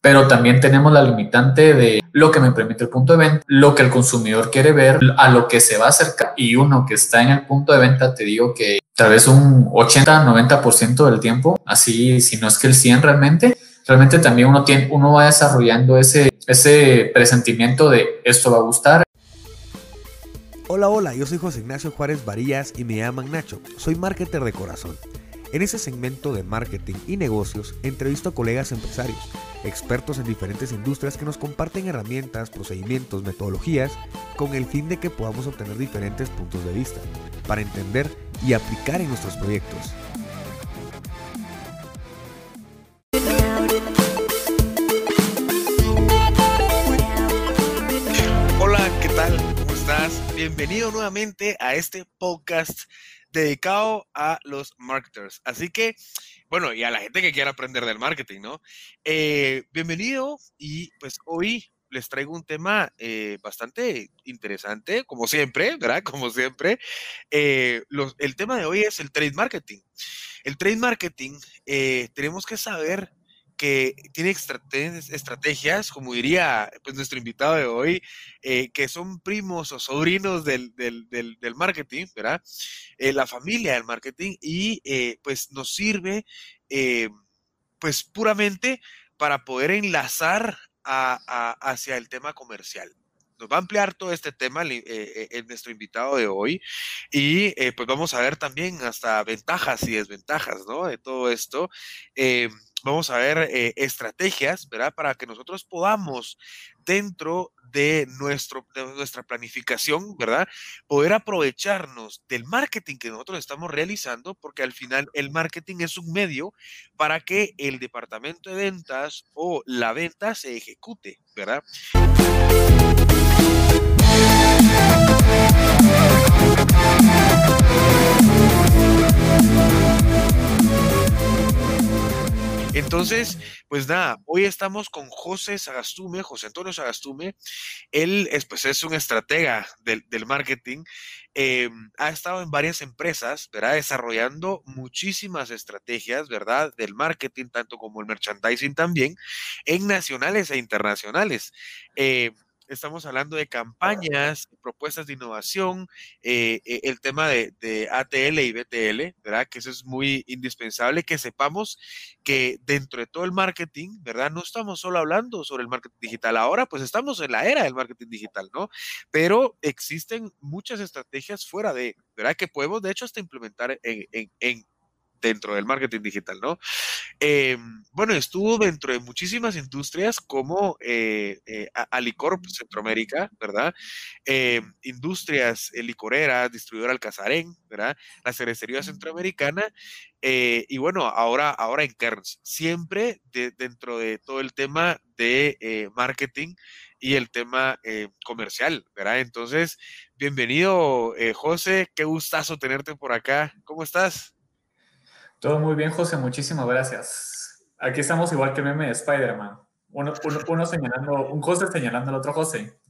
pero también tenemos la limitante de lo que me permite el punto de venta, lo que el consumidor quiere ver, a lo que se va a acercar y uno que está en el punto de venta, te digo que tal vez un 80, 90% del tiempo, así si no es que el 100 realmente, realmente también uno, tiene, uno va desarrollando ese, ese presentimiento de esto va a gustar. Hola, hola, yo soy José Ignacio Juárez Varillas y me llaman Nacho. Soy marketer de corazón. En ese segmento de marketing y negocios entrevisto a colegas empresarios, expertos en diferentes industrias que nos comparten herramientas, procedimientos, metodologías con el fin de que podamos obtener diferentes puntos de vista para entender y aplicar en nuestros proyectos. Hola, ¿qué tal? ¿Cómo estás? Bienvenido nuevamente a este podcast dedicado a los marketers. Así que, bueno, y a la gente que quiera aprender del marketing, ¿no? Eh, bienvenido y pues hoy les traigo un tema eh, bastante interesante, como siempre, ¿verdad? Como siempre. Eh, el tema de hoy es el trade marketing. El trade marketing, tenemos que saber que tiene estrategias, como diría pues, nuestro invitado de hoy, eh, que son primos o sobrinos del, marketing, ¿verdad? Eh, la familia del marketing y eh, pues nos sirve pues puramente para poder enlazar hacia el tema comercial. Nos va a ampliar todo este tema en nuestro invitado de hoy y pues vamos a ver también hasta ventajas y desventajas, ¿no? De todo esto vamos a ver eh, estrategias, ¿verdad? Para que nosotros podamos, dentro de, nuestro, nuestra planificación, ¿verdad? Poder aprovecharnos del marketing que nosotros estamos realizando, porque al final el marketing es un medio para que el departamento de ventas o la venta se ejecute, ¿verdad? Entonces, pues nada, hoy estamos con José Sagastume, José Antonio Sagastume. Él es, pues, es un estratega del, marketing. Eh, ha estado en varias empresas, ¿verdad? Desarrollando muchísimas estrategias, ¿verdad? Del marketing, tanto como el merchandising también, en nacionales e internacionales. Eh, estamos hablando de campañas, propuestas de innovación, eh, eh, el tema de, ATL y BTL, ¿verdad? Que eso es muy indispensable, que sepamos que dentro de todo el marketing, ¿verdad? No estamos solo hablando sobre el marketing digital. Ahora, pues estamos en la era del marketing digital, ¿no? Pero existen muchas estrategias fuera de, ¿verdad? Que podemos, de hecho, hasta implementar en, en dentro del marketing digital, ¿no? Em, bueno, estuvo dentro de muchísimas industrias como eh, eh, Alicorp Centroamérica, ¿verdad? Em, industrias eh, licoreras, distribuidora Alcazarén, ¿verdad? La cervecería centroamericana y bueno, ahora, ahora en Kerns, siempre dentro de todo el tema de marketing y el tema comercial, ¿verdad? Entonces, bienvenido, José, qué gustazo tenerte por acá. ¿Cómo estás? Todo muy bien, José, muchísimas gracias. Aquí estamos igual que meme de Spider-Man. Uno, uno, señalando, un José señalando al otro José.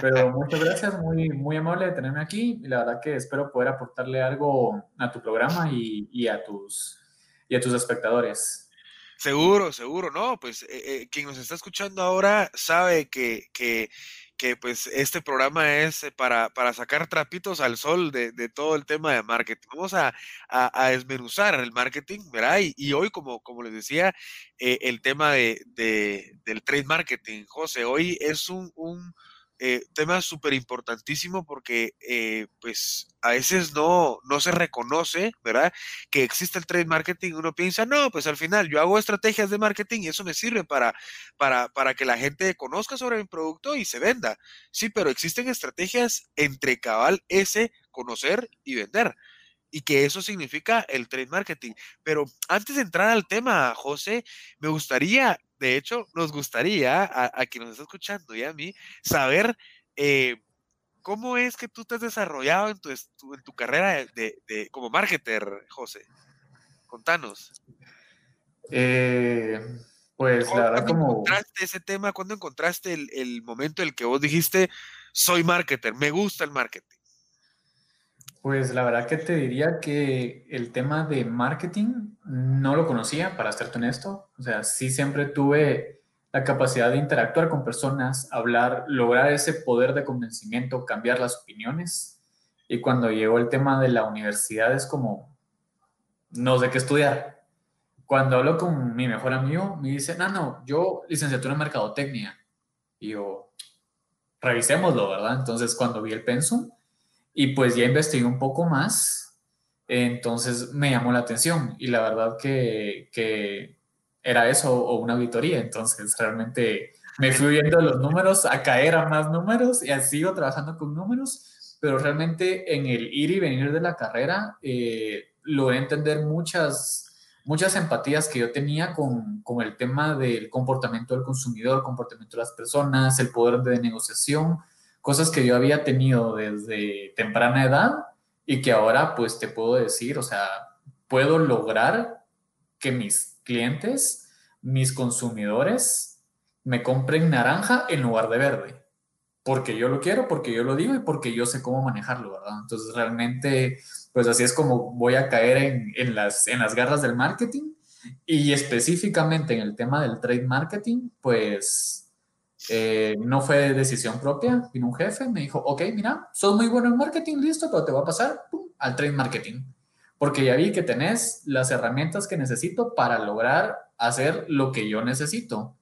Pero muchas gracias, muy, muy amable de tenerme aquí y la verdad que espero poder aportarle algo a tu programa y, y a, tus, y a tus espectadores. Seguro, seguro, ¿no? Pues eh, eh, quien nos está escuchando ahora sabe que, que que pues este programa es eh, para, para sacar trapitos al sol de, todo el tema de marketing. Vamos a, a, desmenuzar el marketing, ¿verdad? Y, hoy, como, como les decía, eh, el tema de, del trade marketing, José, hoy es un eh, tema súper importantísimo porque eh, pues a veces no, no se reconoce, ¿verdad? Que existe el trade marketing. Uno piensa, no, pues al final yo hago estrategias de marketing y eso me sirve para, para, para que la gente conozca sobre mi producto y se venda. Sí, pero existen estrategias entre cabal ese, conocer y vender y que eso significa el trade marketing. Pero antes de entrar al tema, José, me gustaría de hecho, nos gustaría a, quien nos está escuchando y a mí saber eh, cómo es que tú te has desarrollado en tu, en tu carrera de, como marketer, José. Contanos. Eh, pues la verdad como... encontraste ese tema? ¿Cuándo encontraste el, el momento en el que vos dijiste, soy marketer, me gusta el marketing? Pues la verdad que te diría que el tema de marketing no lo conocía, para serte honesto. O sea, sí siempre tuve la capacidad de interactuar con personas, hablar, lograr ese poder de convencimiento, cambiar las opiniones. Y cuando llegó el tema de la universidad es como, no sé qué estudiar. Cuando hablo con mi mejor amigo, me dice, no, no, yo licenciatura en mercadotecnia. Y yo, revisémoslo, ¿verdad? Entonces, cuando vi el pensum y pues ya investigué un poco más, entonces me llamó la atención y la verdad que, que era eso o una auditoría. Entonces, realmente me fui viendo los números a caer a más números y sigo trabajando con números, pero realmente en el ir y venir de la carrera eh, logré entender muchas muchas empatías que yo tenía con, con, el tema del comportamiento del consumidor, comportamiento de las personas, el poder de negociación, cosas que yo había tenido desde temprana edad y que ahora pues te puedo decir, o sea, puedo lograr que mis clientes, mis consumidores, me compren naranja en lugar de verde. Porque yo lo quiero, porque yo lo digo y porque yo sé cómo manejarlo, ¿verdad? Entonces realmente, pues así es como voy a caer en, las, en las garras del marketing y específicamente en el tema del trade marketing, pues eh, no fue decisión propia, vino un jefe, me dijo, ok, mira, sos muy bueno en marketing, listo, pero te va a pasar al trade marketing porque ya vi que tenés las herramientas que necesito para lograr hacer lo que yo necesito.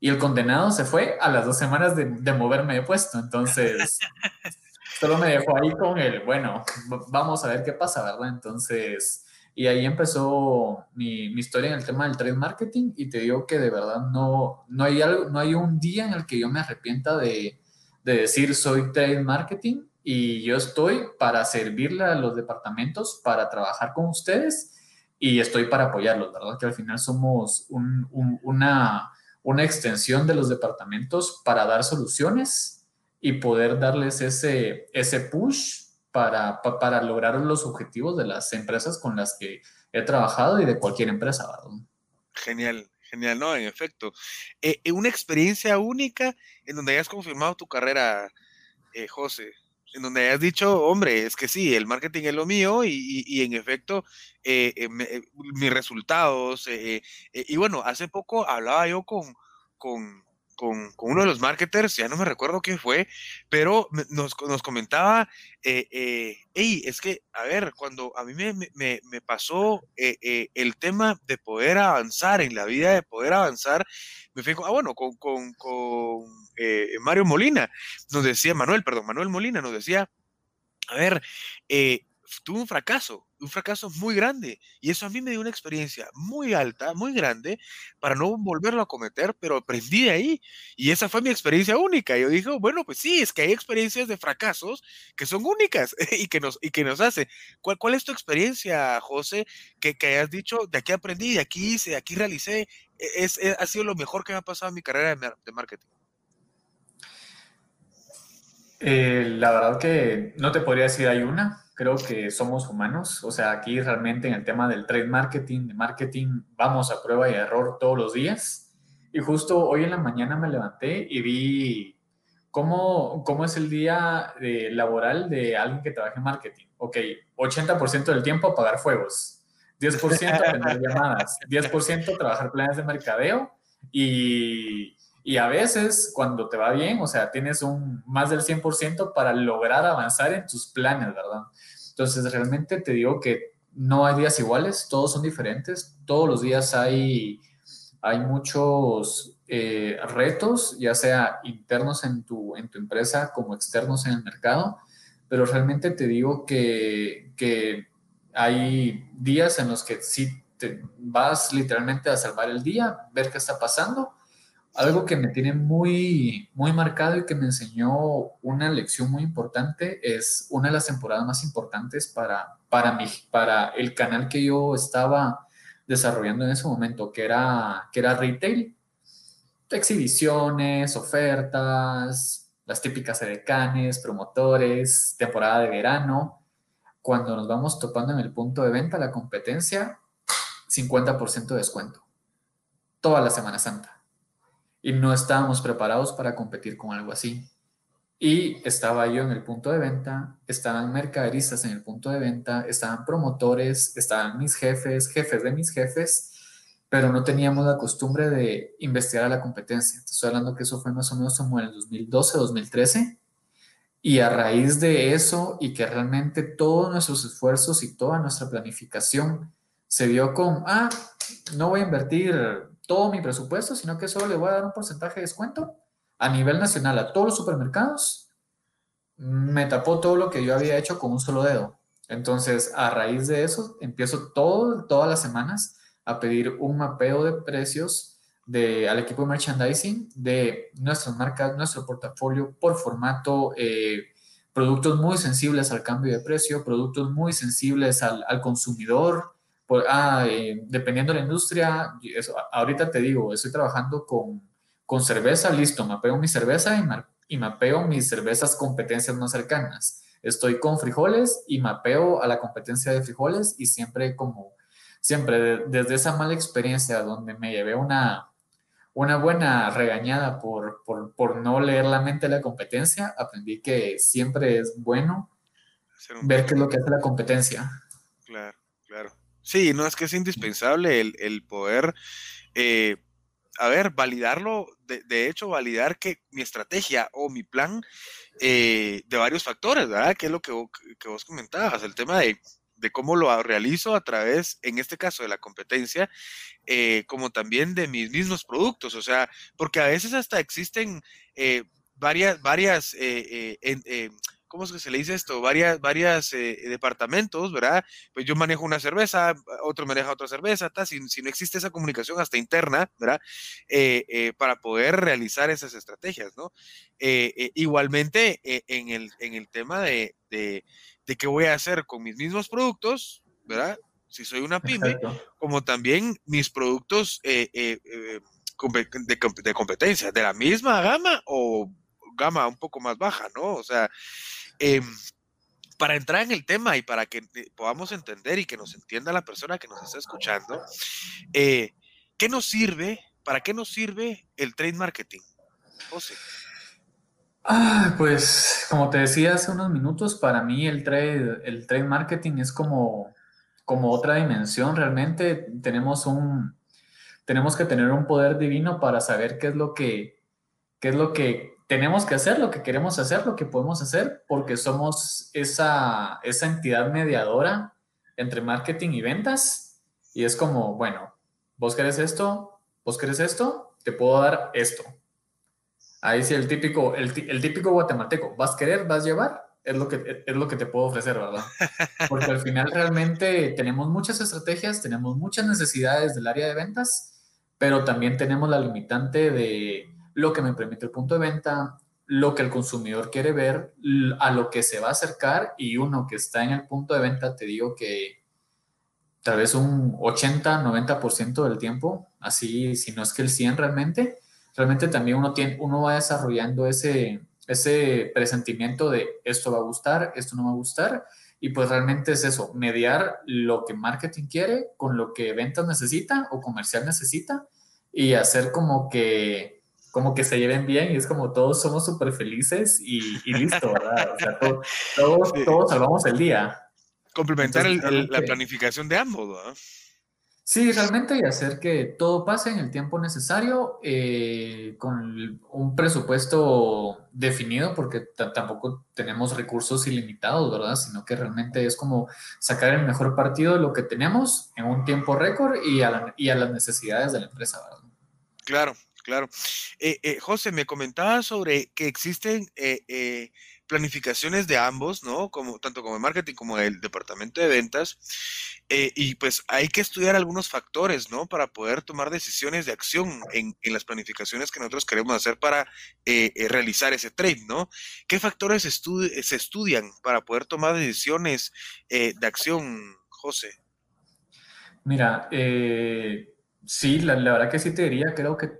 Y el condenado se fue a las dos semanas de, moverme de puesto, entonces solo me dejó ahí con el, bueno, vamos a ver qué pasa, ¿verdad? Entonces, y ahí empezó mi, mi, historia en el tema del trade marketing y te digo que de verdad no, no, hay, algo, no hay un día en el que yo me arrepienta de, de decir soy trade marketing y yo estoy para servirle a los departamentos, para trabajar con ustedes y estoy para apoyarlos, ¿verdad? Que al final somos una, una extensión de los departamentos para dar soluciones y poder darles ese, ese push para, para lograr los objetivos de las empresas con las que he trabajado y de cualquier empresa, ¿verdad? Genial, genial, ¿no? En efecto. Eh, una experiencia única en donde hayas confirmado tu carrera, eh, José en donde has dicho, hombre, es que sí, el marketing es lo mío y, en efecto, eh, eh, eh, mis resultados. y bueno, hace poco hablaba yo con, con, con, uno de los marketers, ya no me recuerdo quién fue, pero nos, nos comentaba, eh, eh, hey, es que, a ver, cuando a mí me, me, me pasó eh, el tema de poder avanzar en la vida, de poder avanzar, me fui, ah, bueno, con, con, con Mario Molina, nos decía, Manuel, perdón, Manuel Molina nos decía, a ver, eh, tuve un fracaso, un fracaso muy grande. Y eso a mí me dio una experiencia muy alta, muy grande, para no volverlo a cometer, pero aprendí de ahí. Y esa fue mi experiencia única. Yo dije, bueno, pues sí, es que hay experiencias de fracasos que son únicas y que nos, y que nos hace. ¿Cuál, cuál es tu experiencia, José, que, que hayas dicho, de aquí aprendí, de aquí hice, de aquí realicé? E, es, ha sido lo mejor que me ha pasado en mi carrera de marketing. Eh, la verdad que no te podría decir hay una, creo que somos humanos, o sea, aquí realmente en el tema del trade marketing, de marketing, vamos a prueba y error todos los días. Y justo hoy en la mañana me levanté y vi cómo, cómo es el día de, laboral de alguien que trabaja en marketing. Ok, 80% del tiempo apagar fuegos, 10% atender llamadas, 10% trabajar planes de mercadeo y y a veces, cuando te va bien, o sea, tienes un más del 100% para lograr avanzar en tus planes, ¿verdad? Entonces, realmente te digo que no hay días iguales, todos son diferentes, todos los días hay, hay muchos eh, retos, ya sea internos en tu, en tu empresa como externos en el mercado, pero realmente te digo que, que hay días en los que sí te vas literalmente a salvar el día, ver qué está pasando algo que me tiene muy, muy marcado y que me enseñó una lección muy importante es una de las temporadas más importantes para, para, mí, para el canal que yo estaba desarrollando en ese momento, que era, que era retail. Exhibiciones, ofertas, las típicas edecanes, promotores, temporada de verano. Cuando nos vamos topando en el punto de venta, la competencia, 50% de descuento. Toda la Semana Santa y no estábamos preparados para competir con algo así. Y estaba yo en el punto de venta, estaban mercaderistas en el punto de venta, estaban promotores, estaban mis jefes, jefes de mis jefes, pero no teníamos la costumbre de investigar a la competencia. Te estoy hablando que eso fue más o menos como en el 2012, 2013. Y a raíz de eso y que realmente todos nuestros esfuerzos y toda nuestra planificación se vio con, ah, no voy a invertir todo mi presupuesto, sino que solo le voy a dar un porcentaje de descuento a nivel nacional a todos los supermercados, me tapó todo lo que yo había hecho con un solo dedo. Entonces, a raíz de eso, empiezo todo, todas las semanas a pedir un mapeo de precios de, al equipo de merchandising de nuestras marcas, nuestro portafolio por formato, eh, productos muy sensibles al cambio de precio, productos muy sensibles al, al consumidor. Por, ah, eh, dependiendo de la industria, eso, ahorita te digo, estoy trabajando con, con cerveza, listo, mapeo mi cerveza y, y mapeo mis cervezas competencias más cercanas. Estoy con frijoles y mapeo a la competencia de frijoles y siempre como siempre desde esa mala experiencia donde me llevé una, una buena regañada por, por, no leer la mente de la competencia, aprendí que siempre es bueno ver qué es lo que hace la competencia. Claro. Sí, no es que es indispensable el, poder, eh, a ver, validarlo, de, hecho, validar que mi estrategia o mi plan eh, de varios factores, ¿verdad? Que es lo que, que vos comentabas, el tema de de cómo lo realizo a través, en este caso, de la competencia, eh, como también de mis mismos productos. O sea, porque a veces hasta existen eh, varias, varias, eh, ¿cómo es que se le dice esto? Varias, varias departamentos, ¿verdad? Pues yo manejo una cerveza, otro maneja otra cerveza, si, si, no existe esa comunicación hasta interna, ¿verdad? para poder realizar esas estrategias, ¿no? igualmente, en, el, en el tema de de qué voy a hacer con mis mismos productos, ¿verdad? Si soy una pyme, como también mis productos eh, eh, eh, de, competencia, de la misma gama o gama un poco más baja, ¿no? O sea, em, para entrar en el tema y para que podamos entender y que nos entienda la persona que nos está escuchando, ¿qué nos sirve? ¿Para qué nos sirve el trade marketing? José. Ah, pues como te decía hace unos minutos, para mí el trade, el trade marketing es como, como otra dimensión. Realmente tenemos un, tenemos que tener un poder divino para saber qué es lo que, qué es lo que tenemos que hacer, lo que queremos hacer, lo que podemos hacer, porque somos esa, esa entidad mediadora entre marketing y ventas. Y es como, bueno, vos querés esto, vos querés esto, te puedo dar esto Ahí sí, el típico, el, típico guatemalteco, vas a querer, vas a llevar, es lo, que, es lo que te puedo ofrecer, ¿verdad? Porque al final realmente tenemos muchas estrategias, tenemos muchas necesidades del área de ventas, pero también tenemos la limitante de lo que me permite el punto de venta, lo que el consumidor quiere ver, a lo que se va a acercar y uno que está en el punto de venta, te digo que tal vez un 80, 90% del tiempo, así, si no es que el 100 realmente, realmente también uno, tiene, uno va desarrollando ese, ese presentimiento de esto va a gustar, esto no va a gustar, y pues realmente es eso, mediar lo que marketing quiere con lo que ventas necesita o comercial necesita y hacer como que como que se lleven bien y es como todos somos súper felices y, listo, ¿verdad? O sea, todos, todos salvamos el día. Complementar la planificación de ambos, ¿verdad? Sí, realmente y hacer que todo pase en el tiempo necesario eh, con un presupuesto definido, porque tampoco tenemos recursos ilimitados, ¿verdad? Sino que realmente es como sacar el mejor partido de lo que tenemos en un tiempo récord y a, y a las necesidades de la empresa, ¿verdad? Claro, claro. Eh, eh, José, me comentaba sobre que existen planificaciones de ambos, ¿no? Como, tanto como el marketing como el departamento de ventas. Eh, y pues hay que estudiar algunos factores, ¿no? Para poder tomar decisiones de acción en, las planificaciones que nosotros queremos hacer para eh, eh, realizar ese trade, ¿no? ¿Qué factores se estudian para poder tomar decisiones de acción, José? Mira, sí, la, la verdad que sí te diría, creo que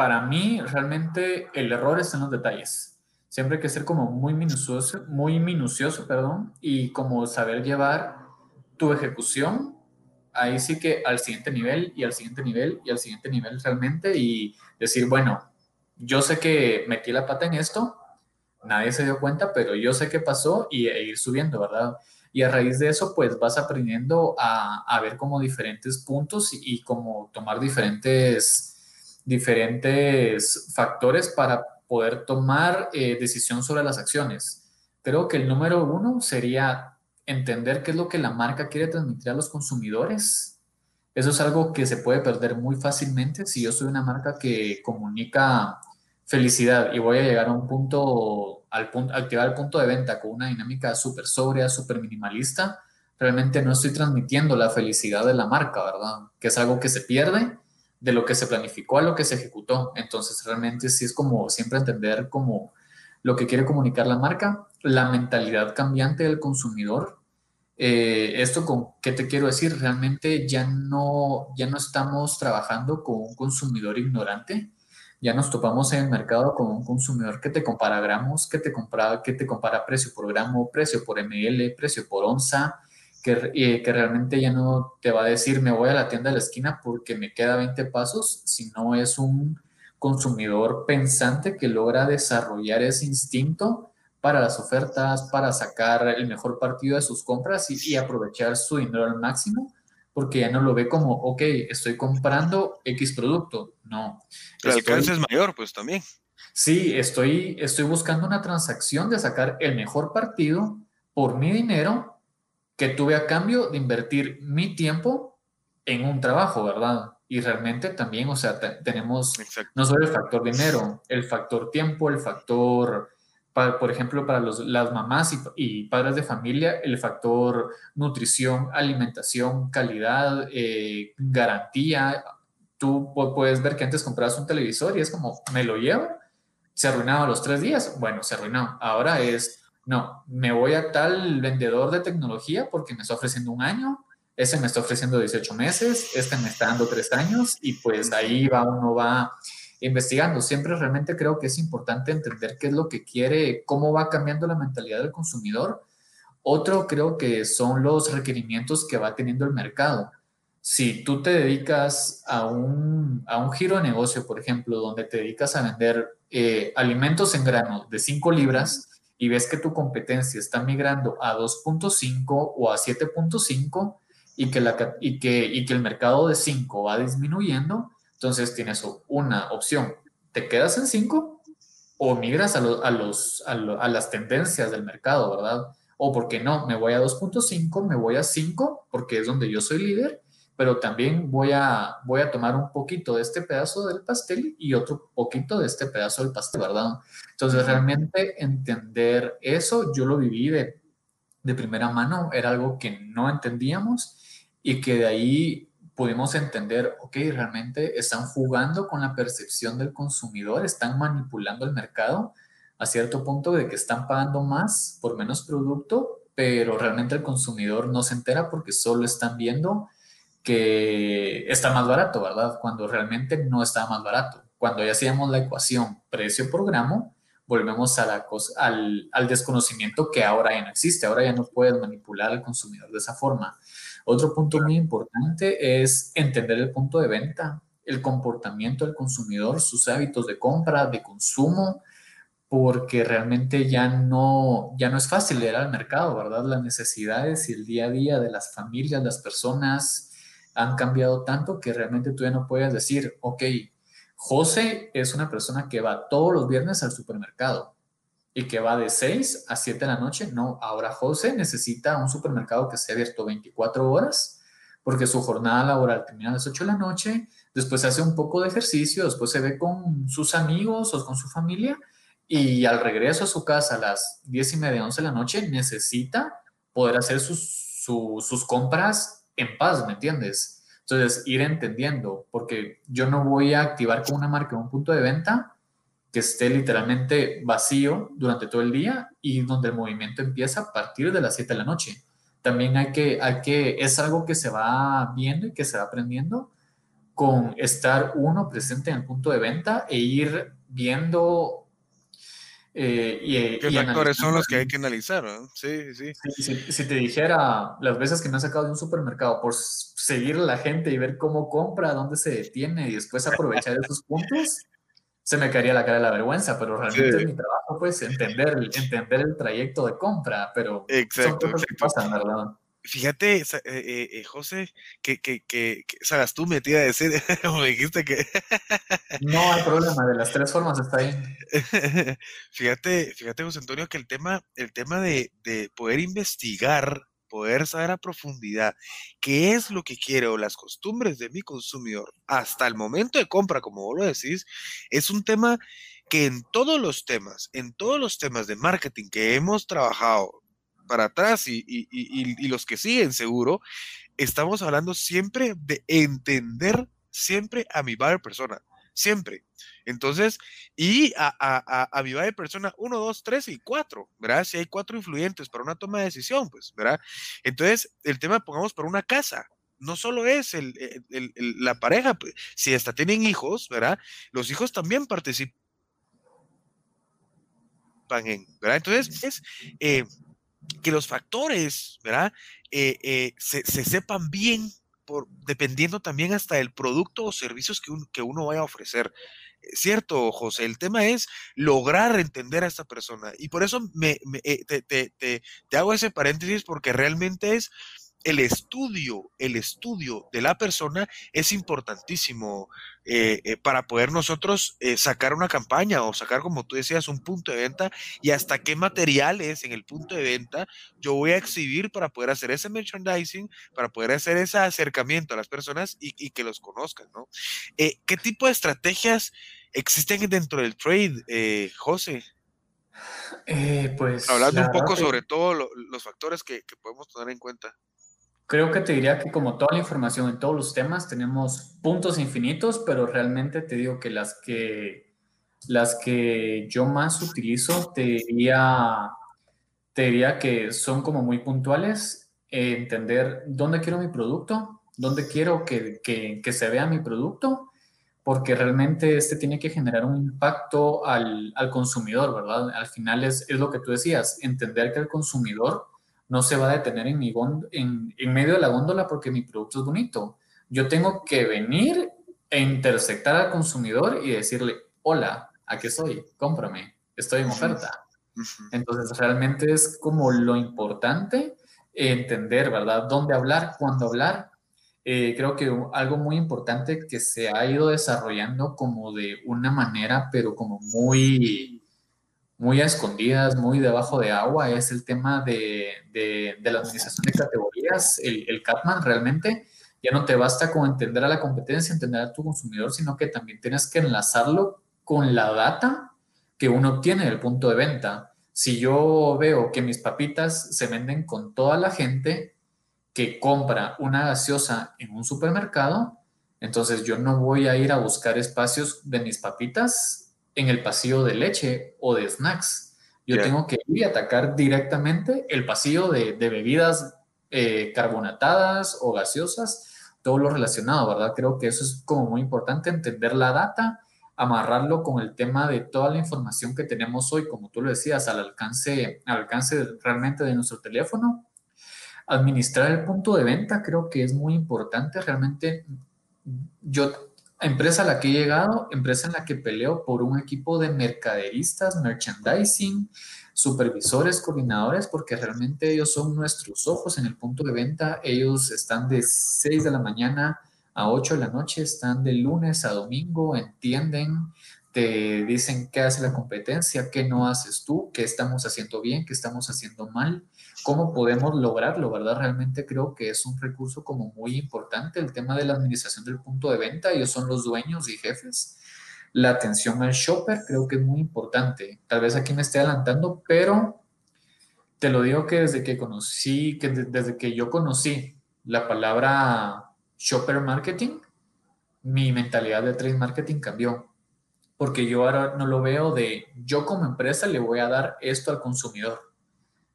para mí realmente el error está en los detalles siempre hay que ser como muy minucioso, muy minucioso, perdón, y como saber llevar tu ejecución ahí sí que al siguiente nivel y al siguiente nivel y al siguiente nivel realmente y decir, bueno, yo sé que metí la pata en esto, nadie se dio cuenta, pero yo sé qué pasó y e ir subiendo, ¿verdad? y a raíz de eso pues vas aprendiendo a, a ver como diferentes puntos y, y como tomar diferentes, diferentes factores para poder tomar eh, decisión sobre las acciones. Creo que el número uno sería entender qué es lo que la marca quiere transmitir a los consumidores. Eso es algo que se puede perder muy fácilmente si yo soy una marca que comunica felicidad y voy a llegar a un punto, al punto, activar el punto de venta con una dinámica súper sobria, súper minimalista, realmente no estoy transmitiendo la felicidad de la marca, ¿verdad? Que es algo que se pierde de lo que se planificó a lo que se ejecutó. Entonces, realmente sí es como siempre entender como lo que quiere comunicar la marca, la mentalidad cambiante del consumidor. Eh, esto con qué te quiero decir, realmente ya no, ya no estamos trabajando con un consumidor ignorante, ya nos topamos en el mercado con un consumidor que te compara gramos, que te compara, que te compara precio por gramo, precio por ml, precio por onza, que, eh, que realmente ya no te va a decir me voy a la tienda de la esquina porque me queda 20 pasos, sino es un consumidor pensante que logra desarrollar ese instinto para las ofertas, para sacar el mejor partido de sus compras y, y aprovechar su dinero al máximo porque ya no lo ve como, ok, estoy comprando X producto. No. El alcance es mayor, pues también. Sí, estoy, estoy buscando una transacción de sacar el mejor partido por mi dinero que tuve a cambio de invertir mi tiempo en un trabajo, ¿verdad? Y realmente también, o sea, tenemos no solo el factor dinero, el factor tiempo, el factor por ejemplo, para los, las mamás y, padres de familia, el factor nutrición, alimentación, calidad, eh, garantía. Tú puedes ver que antes comprabas un televisor y es como, me lo llevo, se arruinaba los tres días. Bueno, se arruinó. Ahora es, no, me voy a tal vendedor de tecnología porque me está ofreciendo un año, ese me está ofreciendo 18 meses, este me está dando tres años y pues ahí va, uno va investigando. Siempre realmente creo que es importante entender qué es lo que quiere, cómo va cambiando la mentalidad del consumidor. Otro creo que son los requerimientos que va teniendo el mercado. Si tú te dedicas a un, a un giro de negocio, por ejemplo, donde te dedicas a vender eh, alimentos en grano de 5 libras y ves que tu competencia está migrando a 2.5 o a 7.5 y, que la, y, que, y que el mercado de 5 va disminuyendo, entonces tienes una opción, te quedas en 5 o migras a, a, los, a, a, las tendencias del mercado, ¿verdad? O porque no, me voy a 2.5, me voy a 5 porque es donde yo soy líder, pero también voy a, voy a tomar un poquito de este pedazo del pastel y otro poquito de este pedazo del pastel, ¿verdad? Entonces realmente entender eso, yo lo viví de, de primera mano, era algo que no entendíamos y que de ahí pudimos entender, ok, realmente están jugando con la percepción del consumidor, están manipulando el mercado a cierto punto de que están pagando más por menos producto, pero realmente el consumidor no se entera porque solo están viendo que está más barato, ¿verdad? Cuando realmente no está más barato. Cuando ya hacíamos la ecuación precio por gramo, volvemos a la cosa, al, al desconocimiento que ahora ya no existe. Ahora ya no puedes manipular al consumidor de esa forma. Otro punto muy importante es entender el punto de venta, el comportamiento del consumidor, sus hábitos de compra, de consumo, porque realmente ya no, ya no es fácil leer al mercado, ¿verdad? Las necesidades y el día a día de las familias, las personas han cambiado tanto que realmente tú ya no puedes decir, ok, José es una persona que va todos los viernes al supermercado y que va de 6 a 7 de la noche. No, ahora José necesita un supermercado que esté abierto 24 horas porque su jornada laboral termina a las 8 de la noche, después hace un poco de ejercicio, después se ve con sus amigos o con su familia y al regreso a su casa a las 10 y media, 11 de la noche necesita poder hacer sus, sus compras en paz, ¿me entiendes? Entonces, ir entendiendo, porque yo no voy a activar con una marca un punto de venta que esté literalmente vacío durante todo el día y donde el movimiento empieza a partir de las 7 de la noche. También hay que, hay que, es algo que se va viendo y que se va aprendiendo con estar uno presente en el punto de venta e ir viendo eh, y, ¿Qué factores son los que hay que analizar? Sí, sí. Si, te dijera las veces que me han sacado de un supermercado por seguir a la gente y ver cómo compra, dónde se detiene y después aprovechar esos puntos, se me caería la cara de la vergüenza, pero realmente es mi trabajo, pues, entender, entender el trayecto de compra, pero exacto, son cosas que pasan, ¿verdad? Fíjate, eh, eh, eh, José, que, que, que, que, sabes, tú me te iba a decir, como dijiste que... no hay problema, de las tres formas está ahí. fíjate, fíjate, José Antonio, que el tema, el tema de, de poder investigar poder saber a profundidad qué es lo que quiero, las costumbres de mi consumidor hasta el momento de compra, como vos lo decís, es un tema que en todos los temas, en todos los temas de marketing que hemos trabajado para atrás y, y, y, y los que siguen seguro, estamos hablando siempre de entender siempre a mi buyer persona siempre. Entonces, y a, a, a, de persona 1, 2, 3 y 4, ¿verdad? Si hay cuatro influyentes para una toma de decisión, pues, ¿verdad? Entonces, el tema, pongamos, para una casa, no solo es el, el, la pareja, pues, si hasta tienen hijos, ¿verdad? Los hijos también participan en, ¿verdad? Entonces, es eh, que los factores, ¿verdad? Eh, eh, se, se sepan bien dependiendo también hasta del producto o servicios que, uno vaya a ofrecer. Cierto, José, el tema es lograr entender a esta persona. Y por eso me, eh, te, te, te hago ese paréntesis porque realmente es el estudio, el estudio de la persona es importantísimo eh, eh, para poder nosotros eh, sacar una campaña o sacar, como tú decías, un punto de venta y hasta qué materiales en el punto de venta yo voy a exhibir para poder hacer ese merchandising, para poder hacer ese acercamiento a las personas y, y que los conozcan, ¿no? ¿Qué tipo de estrategias existen dentro del trade, José? pues hablando un poco sobre todo los factores que, que podemos tener en cuenta. Creo que te diría que como toda la información en todos los temas tenemos puntos infinitos, pero realmente te digo que las que, las que yo más utilizo te diría, te diría que son como muy puntuales, entender dónde quiero mi producto, dónde quiero que, que, que, se vea mi producto, porque realmente este tiene que generar un impacto al, al consumidor, ¿verdad? Al final es, es lo que tú decías, entender que el consumidor no se va a detener en, mi en, en medio de la góndola porque mi producto es bonito. Yo tengo que venir e intersectar al consumidor y decirle, hola, aquí soy, cómprame, estoy en oferta. Entonces, realmente es como lo importante entender, ¿verdad? Dónde hablar, cuándo hablar. Eh, creo que algo muy importante que se ha ido desarrollando como de una manera, pero como muy muy a escondidas, muy debajo de agua, es el tema de, de, la administración de categorías, el, el, Catman realmente. Ya no te basta con entender a la competencia, entender a tu consumidor, sino que también tienes que enlazarlo con la data que uno obtiene del punto de venta. Si yo veo que mis papitas se venden con toda la gente que compra una gaseosa en un supermercado, entonces yo no voy a ir a buscar espacios de mis papitas en el pasillo de leche o de snacks. Yo tengo que ir a atacar directamente el pasillo de, bebidas eh, carbonatadas o gaseosas, todo lo relacionado, ¿verdad? Creo que eso es como muy importante, entender la data, amarrarlo con el tema de toda la información que tenemos hoy, como tú lo decías, al alcance, al alcance realmente de nuestro teléfono. Administrar el punto de venta creo que es muy importante. Realmente yo empresa a la que he llegado, empresa en la que peleo por un equipo de mercaderistas, merchandising, supervisores, coordinadores, porque realmente ellos son nuestros ojos en el punto de venta. Ellos están de 6 de la mañana a 8 de la noche, están de lunes a domingo, entienden, te dicen qué hace la competencia, qué no haces tú, qué estamos haciendo bien, qué estamos haciendo mal cómo podemos lograrlo, ¿verdad? Realmente creo que es un recurso como muy importante el tema de la administración del punto de venta, ellos son los dueños y jefes. La atención al shopper creo que es muy importante. Tal vez aquí me esté adelantando, pero te lo digo que desde que conocí, que desde que yo conocí la palabra shopper marketing, mi mentalidad de trade marketing cambió. Porque yo ahora no lo veo de yo como empresa le voy a dar esto al consumidor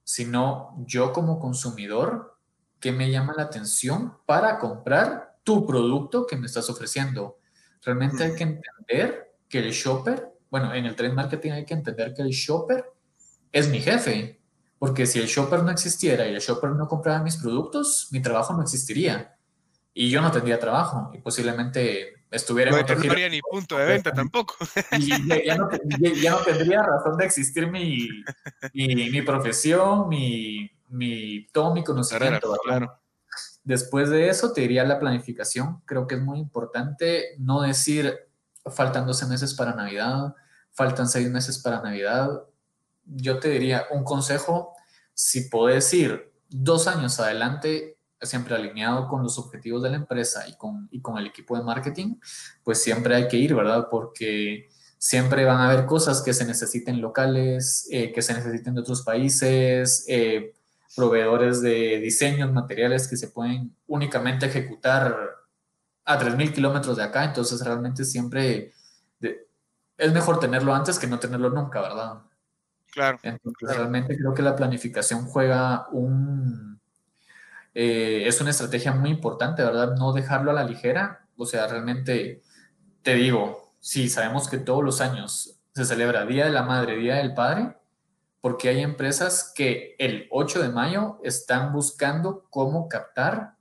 sino yo como consumidor, ¿qué me llama la atención para comprar tu producto que me estás ofreciendo? Realmente hay que entender que el shopper, bueno, en el trade marketing hay que entender que el shopper es mi jefe, porque si el shopper no existiera y el shopper no comprara mis productos, mi trabajo no existiría. Y yo no tendría trabajo y posiblemente estuviera en otro no habría ni punto de venta tampoco. Y ya, no, tendría razón de existir mi, mi, profesión, mi, mi, todo mi conocimiento. Claro. Después de eso, te diría la planificación. Creo que es muy importante no decir faltan 12 meses para Navidad, faltan 6 meses para Navidad. Yo te diría un consejo, si puedes ir dos años adelante, siempre alineado con los objetivos de la empresa y con, y con el equipo de marketing, pues siempre hay que ir, ¿verdad? Porque siempre van a haber cosas que se necesiten locales, eh, que se necesiten de otros países, eh, proveedores de diseños, materiales que se pueden únicamente ejecutar a 3.000 kilómetros de acá, entonces realmente siempre es mejor tenerlo antes que no tenerlo nunca, ¿verdad? Claro. Entonces realmente creo que la planificación juega un, eh, es una estrategia muy importante, ¿verdad? No dejarlo a la ligera. O sea, realmente te digo, sí, sabemos que todos los años se celebra Día de la Madre, Día del Padre, porque hay empresas que el 8 de mayo están buscando cómo captar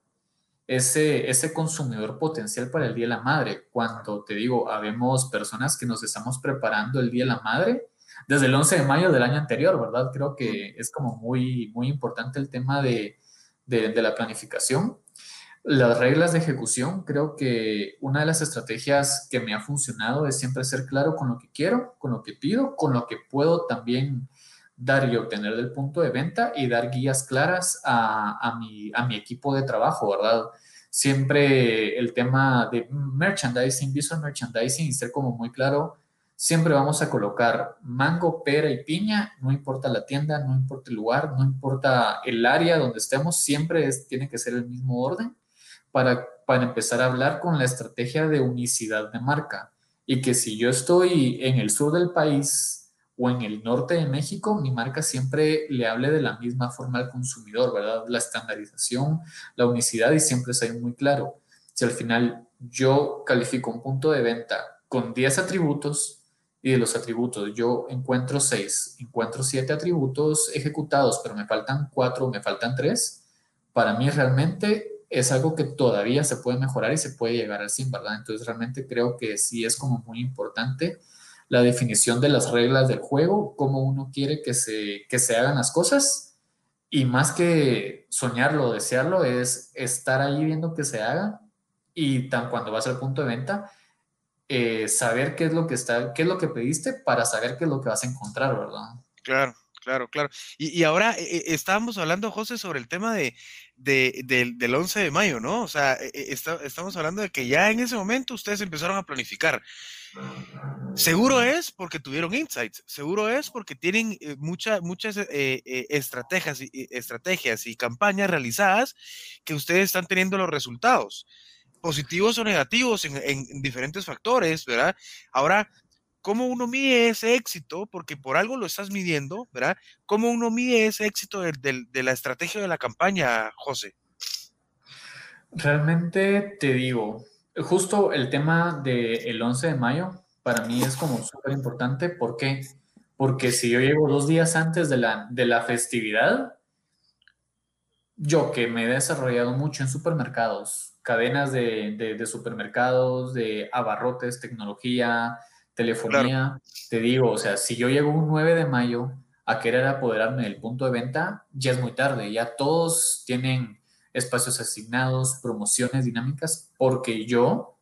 ese, ese consumidor potencial para el Día de la Madre. Cuando te digo, habemos personas que nos estamos preparando el Día de la Madre desde el 11 de mayo del año anterior, ¿verdad? Creo que es como muy, muy importante el tema de, de, la planificación. Las reglas de ejecución, creo que una de las estrategias que me ha funcionado es siempre ser claro con lo que quiero, con lo que pido, con lo que puedo también dar y obtener del punto de venta y dar guías claras a, a, mi, a mi equipo de trabajo, ¿verdad? Siempre el tema de merchandising, visual merchandising y ser como muy claro Siempre vamos a colocar mango, pera y piña, no importa la tienda, no importa el lugar, no importa el área donde estemos, siempre tiene que ser el mismo orden para, para empezar a hablar con la estrategia de unicidad de marca. Y que si yo estoy en el sur del país o en el norte de México, mi marca siempre le hable de la misma forma al consumidor, ¿verdad? La estandarización, la unicidad y siempre ser muy claro. Si al final yo califico un punto de venta con 10 atributos, y de los atributos. Yo encuentro seis, encuentro siete atributos ejecutados, pero me faltan cuatro, me faltan tres, para mí realmente es algo que todavía se puede mejorar y se puede llegar al 100, ¿verdad? Entonces realmente creo que sí es como muy importante la definición de las reglas del juego, cómo uno quiere que se, que se hagan las cosas. Y más que soñarlo o desearlo es estar ahí viendo que se haga. Y tan cuando vas al punto de venta, eh, saber qué es lo que está, qué es lo que pediste para saber qué es lo que vas a encontrar, ¿verdad? Claro, claro, claro. Y, ahora eh, eh, estábamos hablando, José, sobre el tema de, del 11 de mayo, ¿no? O sea, estamos hablando de que ya en ese momento ustedes empezaron a planificar. Seguro es porque tuvieron insights, seguro es porque tienen muchas estrategias, y, estrategias y campañas realizadas que ustedes están teniendo los resultados positivos o negativos en, diferentes factores, ¿verdad? Ahora, ¿cómo uno mide ese éxito? Porque por algo lo estás midiendo, ¿verdad? ¿Cómo uno mide ese éxito de, la estrategia de la campaña, José? Realmente te digo, justo el tema del 11 de mayo para mí es como súper importante. ¿Por qué? Porque si yo llego dos días antes de la, de la festividad, yo que me he desarrollado mucho en supermercados, cadenas de, supermercados, de abarrotes, tecnología, telefonía. Te digo, o sea, si yo llego un 9 de mayo a querer apoderarme del punto de venta, ya es muy tarde, ya todos tienen espacios asignados, promociones dinámicas, porque yo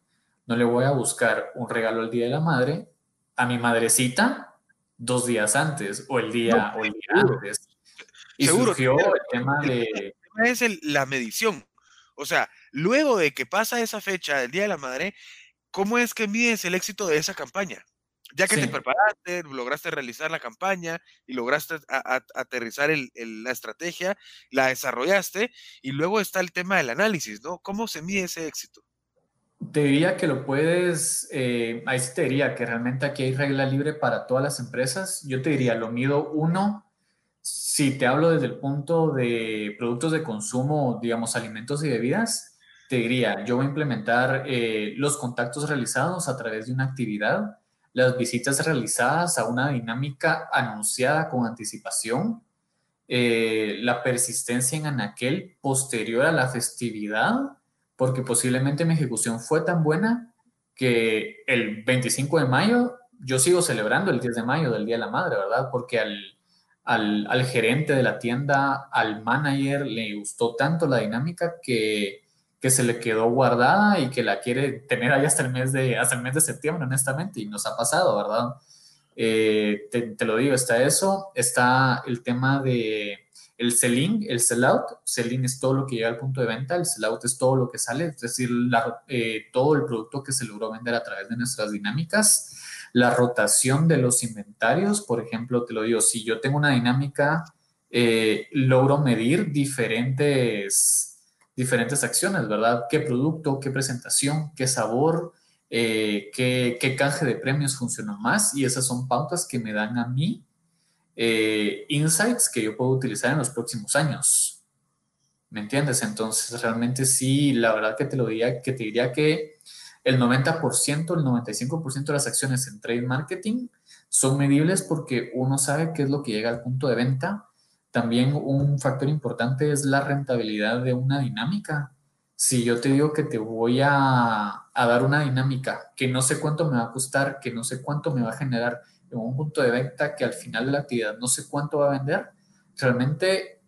no le voy a buscar un regalo el Día de la Madre a mi madrecita dos días antes o el día, o el día antes. Y surgió el tema de... Es la medición. O sea, luego de que pasa esa fecha, del Día de la Madre, ¿cómo es que mides el éxito de esa campaña? Ya que te preparaste, lograste realizar la campaña y lograste aterrizar la estrategia, la desarrollaste y luego está el tema del análisis, ¿no? ¿Cómo se mide ese éxito? Te diría que lo puedes, eh, ahí sí te diría que realmente aquí hay regla libre para todas las empresas. Yo te diría, lo mido uno si te hablo desde el punto de productos de consumo, digamos, alimentos y bebidas, te diría, yo voy a implementar eh, los contactos realizados a través de una actividad, las visitas realizadas a una dinámica anunciada con anticipación, eh, la persistencia en aquel posterior a la festividad, porque posiblemente mi ejecución fue tan buena que el 25 de mayo yo sigo celebrando el 10 de mayo del Día de la Madre, ¿verdad? Porque al, al, al gerente de la tienda, al manager, le gustó tanto la dinámica que, que se le quedó guardada y que la quiere tener ahí hasta el mes de, hasta el mes de septiembre, honestamente, y nos ha pasado, ¿verdad? Eh, te, lo digo, está eso, está el tema de el selling, el sellout. Selling es todo lo que llega al punto de venta, el sellout es todo lo que sale, es decir, eh, todo el producto que se logró vender a través de nuestras dinámicas la rotación de los inventarios, por ejemplo, te lo digo, si yo tengo una dinámica, eh, logro medir diferentes, diferentes acciones, ¿verdad? ¿Qué producto, qué presentación, qué sabor, eh, qué, qué canje de premios funciona más? Y esas son pautas que me dan a mí eh, insights que yo puedo utilizar en los próximos años. ¿Me entiendes? Entonces, realmente sí, la verdad que te lo diría, que te diría que el 90%, el 95% de las acciones en trade marketing son medibles porque uno sabe qué es lo que llega al punto de venta. También un factor importante es la rentabilidad de una dinámica. Si yo te digo que te voy a, a dar una dinámica que no sé cuánto me va a costar, que no sé cuánto me va a generar en un punto de venta que al final de la actividad no sé cuánto va a vender, realmente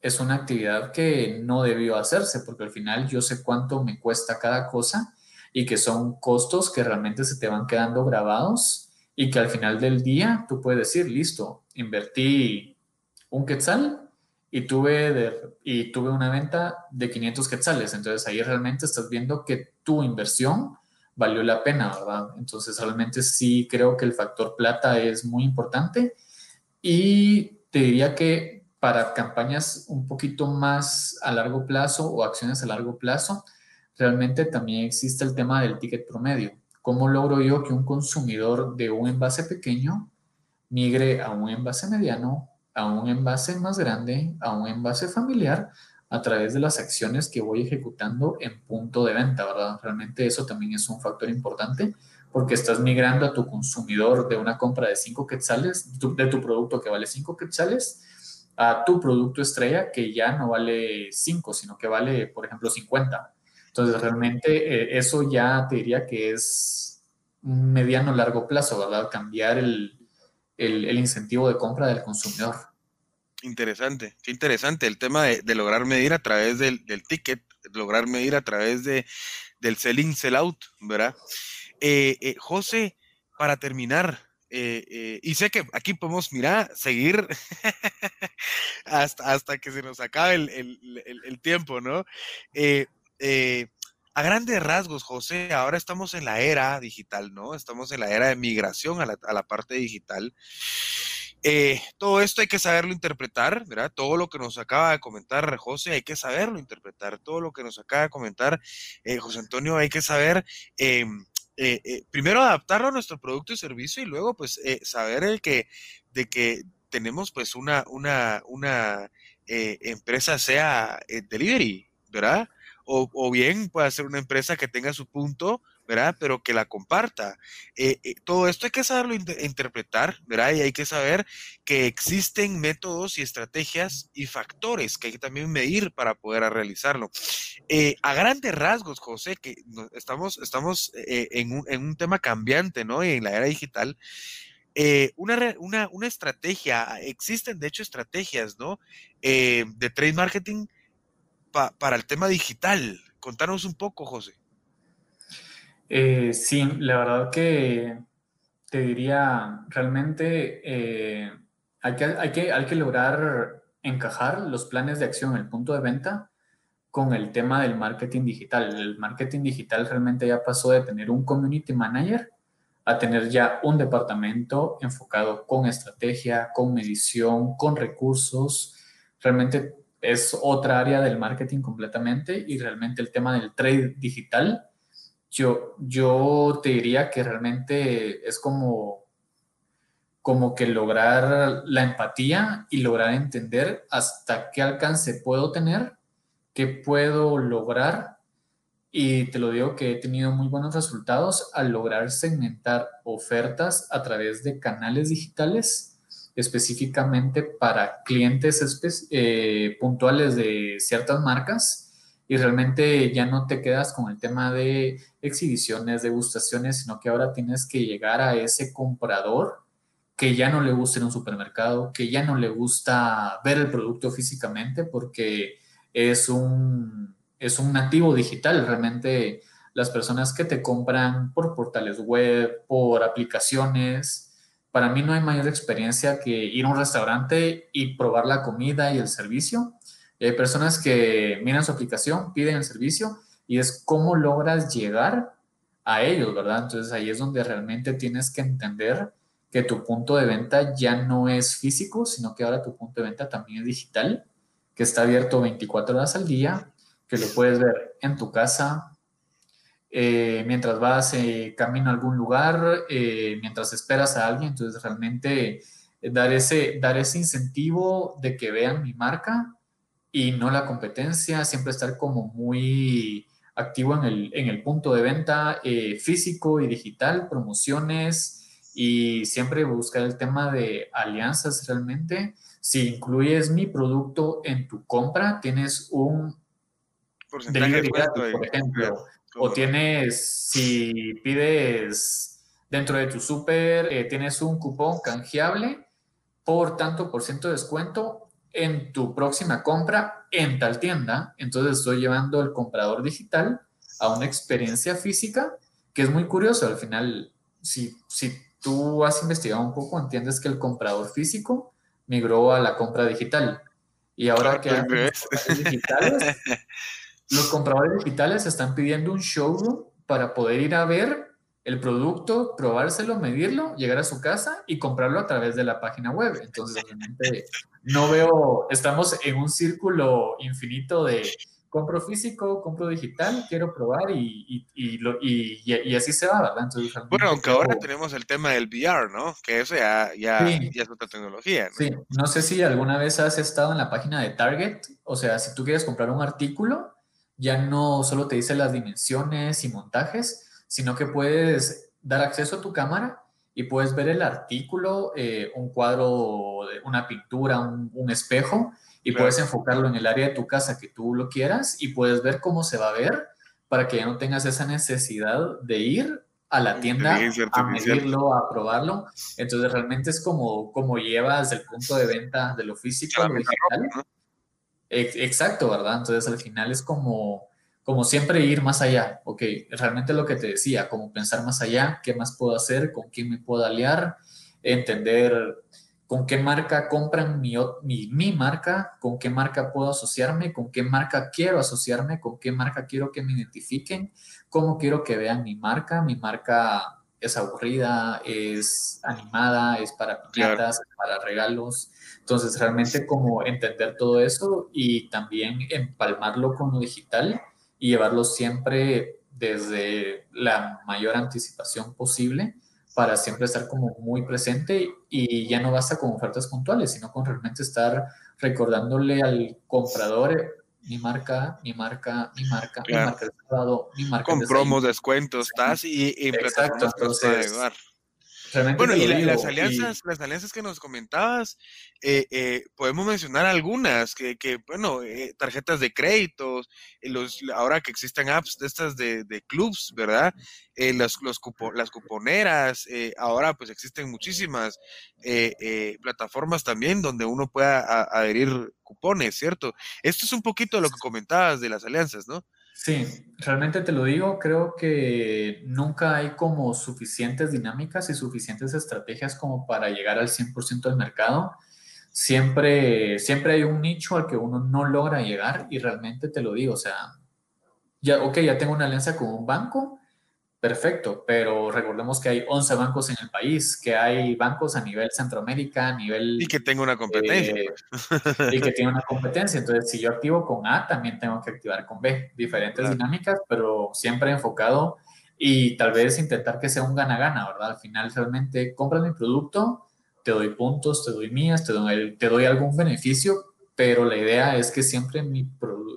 es una actividad que no debió hacerse porque al final yo sé cuánto me cuesta cada cosa y que son costos que realmente se te van quedando grabados y que al final del día tú puedes decir, listo, invertí un quetzal y tuve, y tuve una venta de 500 quetzales. Entonces ahí realmente estás viendo que tu inversión valió la pena, ¿verdad? Entonces realmente sí creo que el factor plata es muy importante y te diría que para campañas un poquito más a largo plazo o acciones a largo plazo, realmente también existe el tema del ticket promedio. ¿Cómo logro yo que un consumidor de un envase pequeño migre a un envase mediano, a un envase más grande, a un envase familiar, a través de las acciones que voy ejecutando en punto de venta, ¿verdad? Realmente eso también es un factor importante porque estás migrando a tu consumidor de una compra de 5 quetzales, de tu producto que vale 5 quetzales, a tu producto estrella que ya no vale 5, sino que vale, por ejemplo, 50. Entonces, realmente eh, eso ya te diría que es mediano largo plazo, ¿verdad? Cambiar el, el incentivo de compra del consumidor. Interesante, qué interesante el tema de, lograr medir a través del, ticket, lograr medir a través de, del sell-in, sell-out, ¿verdad? Eh, eh, José, para terminar, eh, y sé que aquí podemos, mira, seguir hasta, hasta que se nos acabe el, el, el tiempo, ¿no? A grandes rasgos, José, ahora estamos en la era digital, ¿no? Estamos en la era de migración a la, a la parte digital. Eh, todo esto hay que saberlo interpretar, ¿verdad? Todo lo que nos acaba de comentar José, hay que saberlo interpretar. Todo lo que nos acaba de comentar eh, José Antonio, hay que saber, eh, primero adaptarlo a nuestro producto y servicio y luego, pues, saber el que, de que tenemos, pues, una, una, una empresa sea delivery, ¿verdad? o, o, bien puede ser una empresa que tenga su punto, ¿verdad? Pero que la comparta. Eh, eh, todo esto hay que saberlo inter interpretar, ¿verdad? Y hay que saber que existen métodos y estrategias y factores que hay que también medir para poder realizarlo. Eh, a grandes rasgos, José, que estamos, estamos en, un, en, un, tema cambiante, ¿no? Y en la era digital. Una, una, una, estrategia, existen de hecho estrategias, ¿no? De trade marketing pa, para el tema digital. Contanos un poco, José. Eh, sí, la verdad que te diría, realmente eh, hay, que, hay, que, hay que lograr encajar los planes de acción, el punto de venta, con el tema del marketing digital. El marketing digital realmente ya pasó de tener un community manager a tener ya un departamento enfocado con estrategia, con medición, con recursos. Realmente es otra área del marketing completamente y realmente el tema del trade digital, yo, yo te diría que realmente es como, como que lograr la empatía y lograr entender hasta qué alcance puedo tener, qué puedo lograr. Y te lo digo que he tenido muy buenos resultados al lograr segmentar ofertas a través de canales digitales específicamente para clientes eh, puntuales de ciertas marcas y realmente ya no te quedas con el tema de exhibiciones, degustaciones, sino que ahora tienes que llegar a ese comprador que ya no le gusta en un supermercado, que ya no le gusta ver el producto físicamente porque es un, es un nativo digital. Realmente las personas que te compran por portales web, por aplicaciones, para mí no hay mayor experiencia que ir a un restaurante y probar la comida y el servicio hay personas que miran su aplicación, piden el servicio y es cómo logras llegar a ellos, ¿verdad? Entonces ahí es donde realmente tienes que entender que tu punto de venta ya no es físico, sino que ahora tu punto de venta también es digital, que está abierto 24 horas al día, que lo puedes ver en tu casa, eh, mientras vas eh, camino a algún lugar, eh, mientras esperas a alguien. Entonces realmente dar, ese, dar ese incentivo de que vean mi marca y no la competencia, siempre estar como muy activo en el, en el punto de venta eh, físico y digital, promociones y siempre buscar el tema de alianzas realmente. Si incluyes mi producto en tu compra, tienes un porcentaje de por ejemplo, o tienes, si pides dentro de tu súper, eh, tienes un cupón canjeable por tanto por ciento de descuento en tu próxima compra en tal tienda. Entonces estoy llevando el comprador digital a una experiencia física que es muy curioso. Al final, si, si tú has investigado un poco, entiendes que el comprador físico migró a la compra digital. Y ahora que los digitales, los compradores digitales están pidiendo un showroom para poder ir a ver el producto, probárselo, medirlo, llegar a su casa y comprarlo a través de la página web. Entonces, realmente no veo, estamos en un círculo infinito de compro físico, compro digital, quiero probar y, y, lo, y así se va, ¿verdad? Entonces, bueno, aunque ahora tenemos el tema del VR, ¿no? Que eso ya, ya, ya es otra tecnología. ¿no? Sí, no sé si alguna vez has estado en la página de Target, o sea, si tú quieres comprar un artículo, ya no solo te dice las dimensiones y montajes, sino que puedes dar acceso a tu cámara y puedes ver el artículo, eh, un cuadro, una pintura, un, espejo, y puedes enfocarlo en el área de tu casa que tú lo quieras y puedes ver cómo se va a ver para que ya no tengas esa necesidad de ir a la tienda a medirlo, a probarlo. Entonces realmente es como, como llevas el punto de venta de lo físico a lo digital. Exacto, ¿verdad? Entonces al final es como como siempre ir más allá, ok, realmente lo que te decía, como pensar más allá, qué más puedo hacer, con quién me puedo aliar, entender con qué marca compran mi, mi, marca, con qué marca puedo asociarme, con qué marca quiero asociarme, con qué marca quiero que me identifiquen, cómo quiero que vean mi marca, mi marca es aburrida, es animada, es para piñatas, para regalos. Entonces, realmente como entender todo eso y también empalmarlo con lo digital y llevarlo siempre desde la mayor anticipación posible para siempre estar como muy presente y ya no basta con ofertas puntuales, sino con realmente estar recordándole al comprador mi marca, mi marca, mi marca, mi marca de sábado, mi marca Con promos, descuentos, estás y, y Exacto, entonces, bueno, y las alianzas, las alianzas que nos comentabas, eh, eh, podemos mencionar algunas, que, que bueno, eh, tarjetas de créditos, los, ahora que existen apps de estas de, de clubs, ¿verdad? Las, los las cuponeras, ahora pues existen muchísimas plataformas también donde uno pueda adherir cupones, ¿cierto? Esto es un poquito lo que comentabas de las alianzas, ¿no? Sí, realmente te lo digo, creo que nunca hay como suficientes dinámicas y suficientes estrategias como para llegar al 100% del mercado. Siempre, siempre hay un nicho al que uno no logra llegar y realmente te lo digo, o sea, ya, ok, ya tengo una alianza con un banco, Perfecto, pero recordemos que hay 11 bancos en el país, que hay bancos a nivel Centroamérica, a nivel... Y que tengo una competencia. Eh, y que tiene una competencia. Entonces, si yo activo con A, también tengo que activar con B. Diferentes dinámicas, pero siempre enfocado y tal vez intentar que sea un gana-gana, ¿verdad? Al final, realmente compras mi producto, te doy puntos, te doy mías, te doy, te doy algún beneficio, pero la idea es que siempre, mi,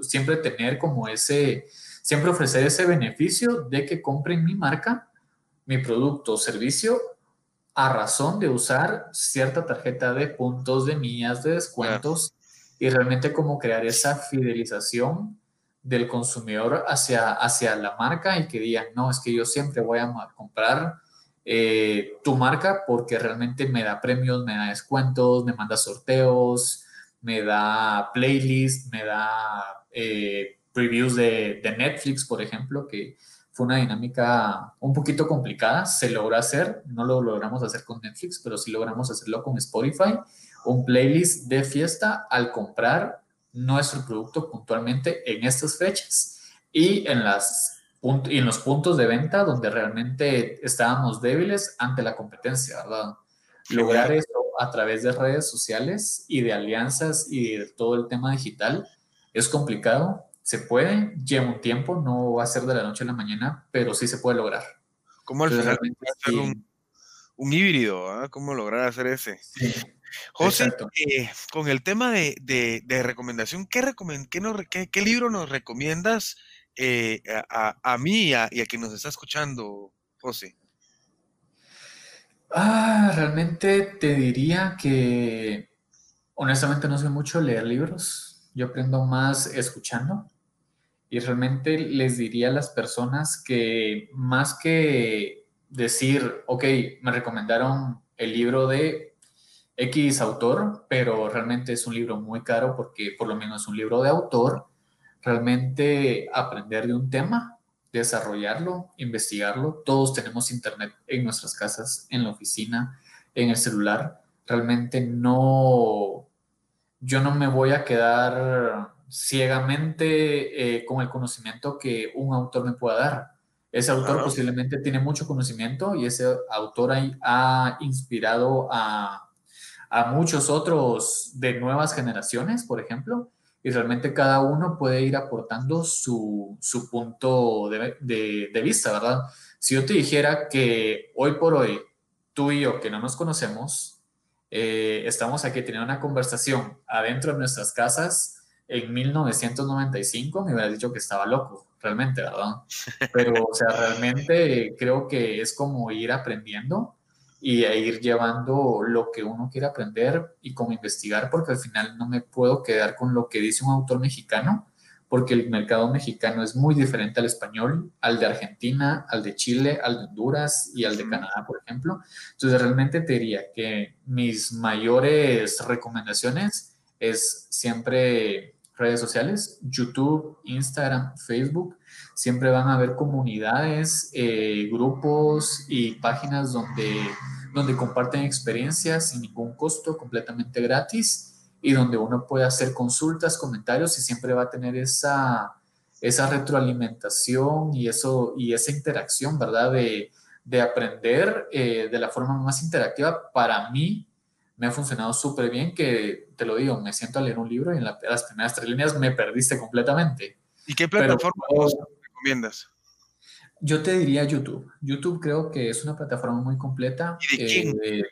siempre tener como ese Siempre ofrecer ese beneficio de que compren mi marca, mi producto o servicio a razón de usar cierta tarjeta de puntos, de millas, de descuentos y realmente como crear esa fidelización del consumidor hacia, hacia la marca y que digan, no, es que yo siempre voy a comprar eh, tu marca porque realmente me da premios, me da descuentos, me manda sorteos, me da playlists, me da eh, previews de, de, Netflix, por ejemplo, que fue una dinámica un poquito complicada. Se logra hacer, no lo logramos hacer con Netflix, pero sí logramos hacerlo con Spotify, un playlist de fiesta al comprar nuestro producto puntualmente en estas fechas y en las y en los puntos de venta donde realmente estábamos débiles ante la competencia, ¿verdad? Lograr eso a través de redes sociales y de alianzas y de todo el tema digital es complicado, se puede, lleva un tiempo, no va a ser de la noche a la mañana, pero sí se puede lograr. ¿Cómo al final hacer un, un, híbrido? ¿ah? ¿Cómo lograr hacer ese? Sí. José, eh, con el tema de, de, recomendación, ¿qué, recomend qué, no, qué, qué libro nos recomiendas eh, a, a, mí y a, quien nos está escuchando, José? Ah, realmente te diría que honestamente no sé mucho leer libros. Yo aprendo más escuchando. Y realmente les diría a las personas que más que decir, ok, me recomendaron el libro de X autor, pero realmente es un libro muy caro porque por lo menos es un libro de autor realmente aprender de un tema, desarrollarlo, investigarlo. Todos tenemos internet en nuestras casas, en la oficina, en el celular. Realmente no, yo no me voy a quedar ciegamente eh, con el conocimiento que un autor me pueda dar. Ese autor posiblemente tiene mucho conocimiento y ese autor ha, inspirado a, a muchos otros de nuevas generaciones, por ejemplo, y realmente cada uno puede ir aportando su, su punto de, de, de, vista, ¿verdad? Si yo te dijera que hoy por hoy, tú y yo, que no nos conocemos, eh, estamos aquí teniendo una conversación adentro de nuestras casas en 1995, me hubieras dicho que estaba loco, realmente, ¿verdad? Pero, o sea, realmente creo que es como ir aprendiendo y a ir llevando lo que uno quiere aprender y como investigar, porque al final no me puedo quedar con lo que dice un autor mexicano, porque el mercado mexicano es muy diferente al español, al de Argentina, al de Chile, al de Honduras y al de Canadá, por ejemplo. Entonces, realmente te diría que mis mayores recomendaciones es siempre redes sociales, YouTube, Instagram, Facebook. Siempre van a haber comunidades, eh, grupos y páginas donde donde comparten experiencias sin ningún costo, completamente gratis, y donde uno puede hacer consultas, comentarios y siempre va a tener esa, esa retroalimentación y, eso, y esa interacción, ¿verdad? De, de aprender eh, de la forma más interactiva. Para mí me ha funcionado súper bien, que te lo digo, me siento a leer un libro y en las primeras tres líneas me perdiste completamente. ¿Y qué plataforma recomiendas? Yo te diría YouTube. YouTube creo que es una plataforma muy completa. ¿Y de quién? Eh,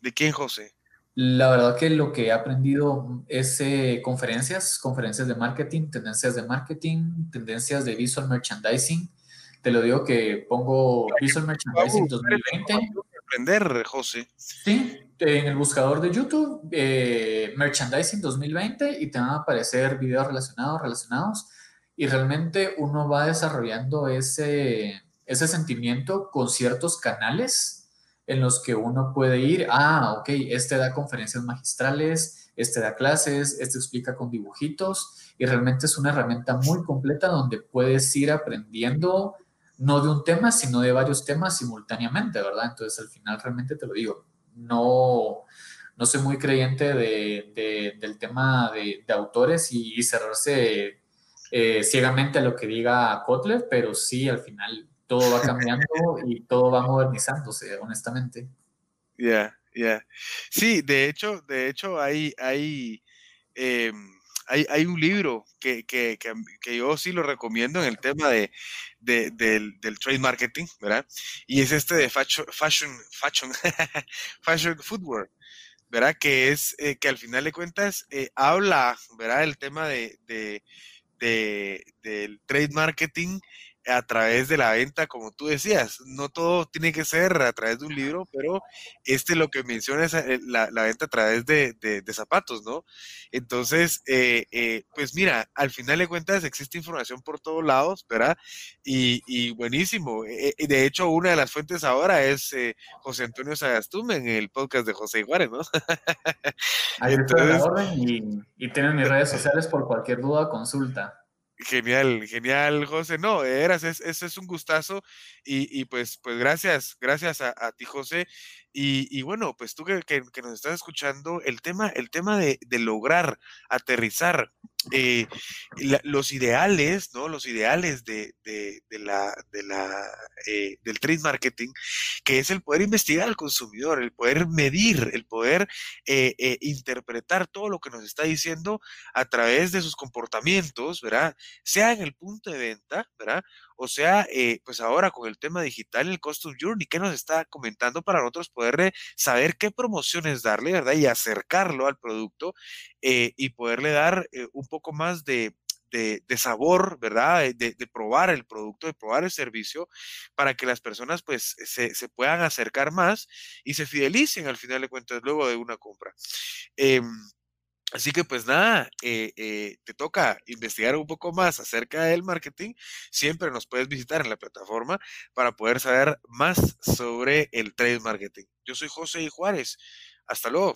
¿De quién, José? La verdad que lo que he aprendido es eh, conferencias, conferencias de marketing, tendencias de marketing, tendencias de visual merchandising. Te lo digo que pongo visual merchandising 2020. Aprender, José. Sí, en el buscador de YouTube, eh, merchandising 2020 y te van a aparecer videos relacionados, relacionados y realmente uno va desarrollando ese, ese sentimiento con ciertos canales en los que uno puede ir, ah, ok, este da conferencias magistrales, este da clases, este explica con dibujitos y realmente es una herramienta muy completa donde puedes ir aprendiendo no de un tema, sino de varios temas simultáneamente, ¿verdad? Entonces al final realmente te lo digo, no, no soy muy creyente de, del tema de, de autores y, y cerrarse eh, ciegamente a lo que diga Kotler, pero sí, al final todo va cambiando y todo va modernizándose, honestamente. Ya, ya. Sí, de hecho, de hecho hay, hay, em, hay, hay, un libro que, que, que, yo sí lo recomiendo en el tema de, de del, del, trade marketing, ¿verdad? Y es este de fashion, fashion, fashion, fashion footwear. ¿verdad? Que es eh, que al final de cuentas eh, habla, ¿verdad? El tema de, de, del trade marketing a través de la venta, como tú decías. No todo tiene que ser a través de un libro, pero este lo que menciona es eh, la, venta a través de, zapatos, ¿no? Entonces, eh, eh, pues mira, al final de cuentas existe información por todos lados, ¿verdad? Y, buenísimo. de hecho, una de las fuentes ahora es José Antonio Sagastume en el podcast de José Juárez, ¿no? Ahí Entonces, y, y tienen mis redes sociales por cualquier duda, consulta. Genial, genial, José. No, eras, es, es, un gustazo y, pues, pues gracias, gracias a, ti, José. Y, bueno, pues tú que, nos estás escuchando, el tema, el tema de, lograr aterrizar eh, los ideales, ¿no? Los ideales de la, eh, del trade marketing, que es el poder investigar al consumidor, el poder medir, el poder eh, interpretar todo lo que nos está diciendo a través de sus comportamientos, ¿verdad? Sea en el punto de venta, ¿verdad? O sea, pues ahora con el tema digital, el Custom Journey, ¿qué nos está comentando para nosotros poder saber qué promociones darle, ¿verdad? Y acercarlo al producto y poderle dar un poco más de, sabor, ¿verdad? De, probar el producto, de probar el servicio, para que las personas pues se, puedan acercar más y se fidelicen al final de cuentas luego de una compra. Em, Así que pues nada, eh, eh, te toca investigar un poco más acerca del marketing. Siempre nos puedes visitar en la plataforma para poder saber más sobre el trade marketing. Yo soy José Juárez. Hasta luego.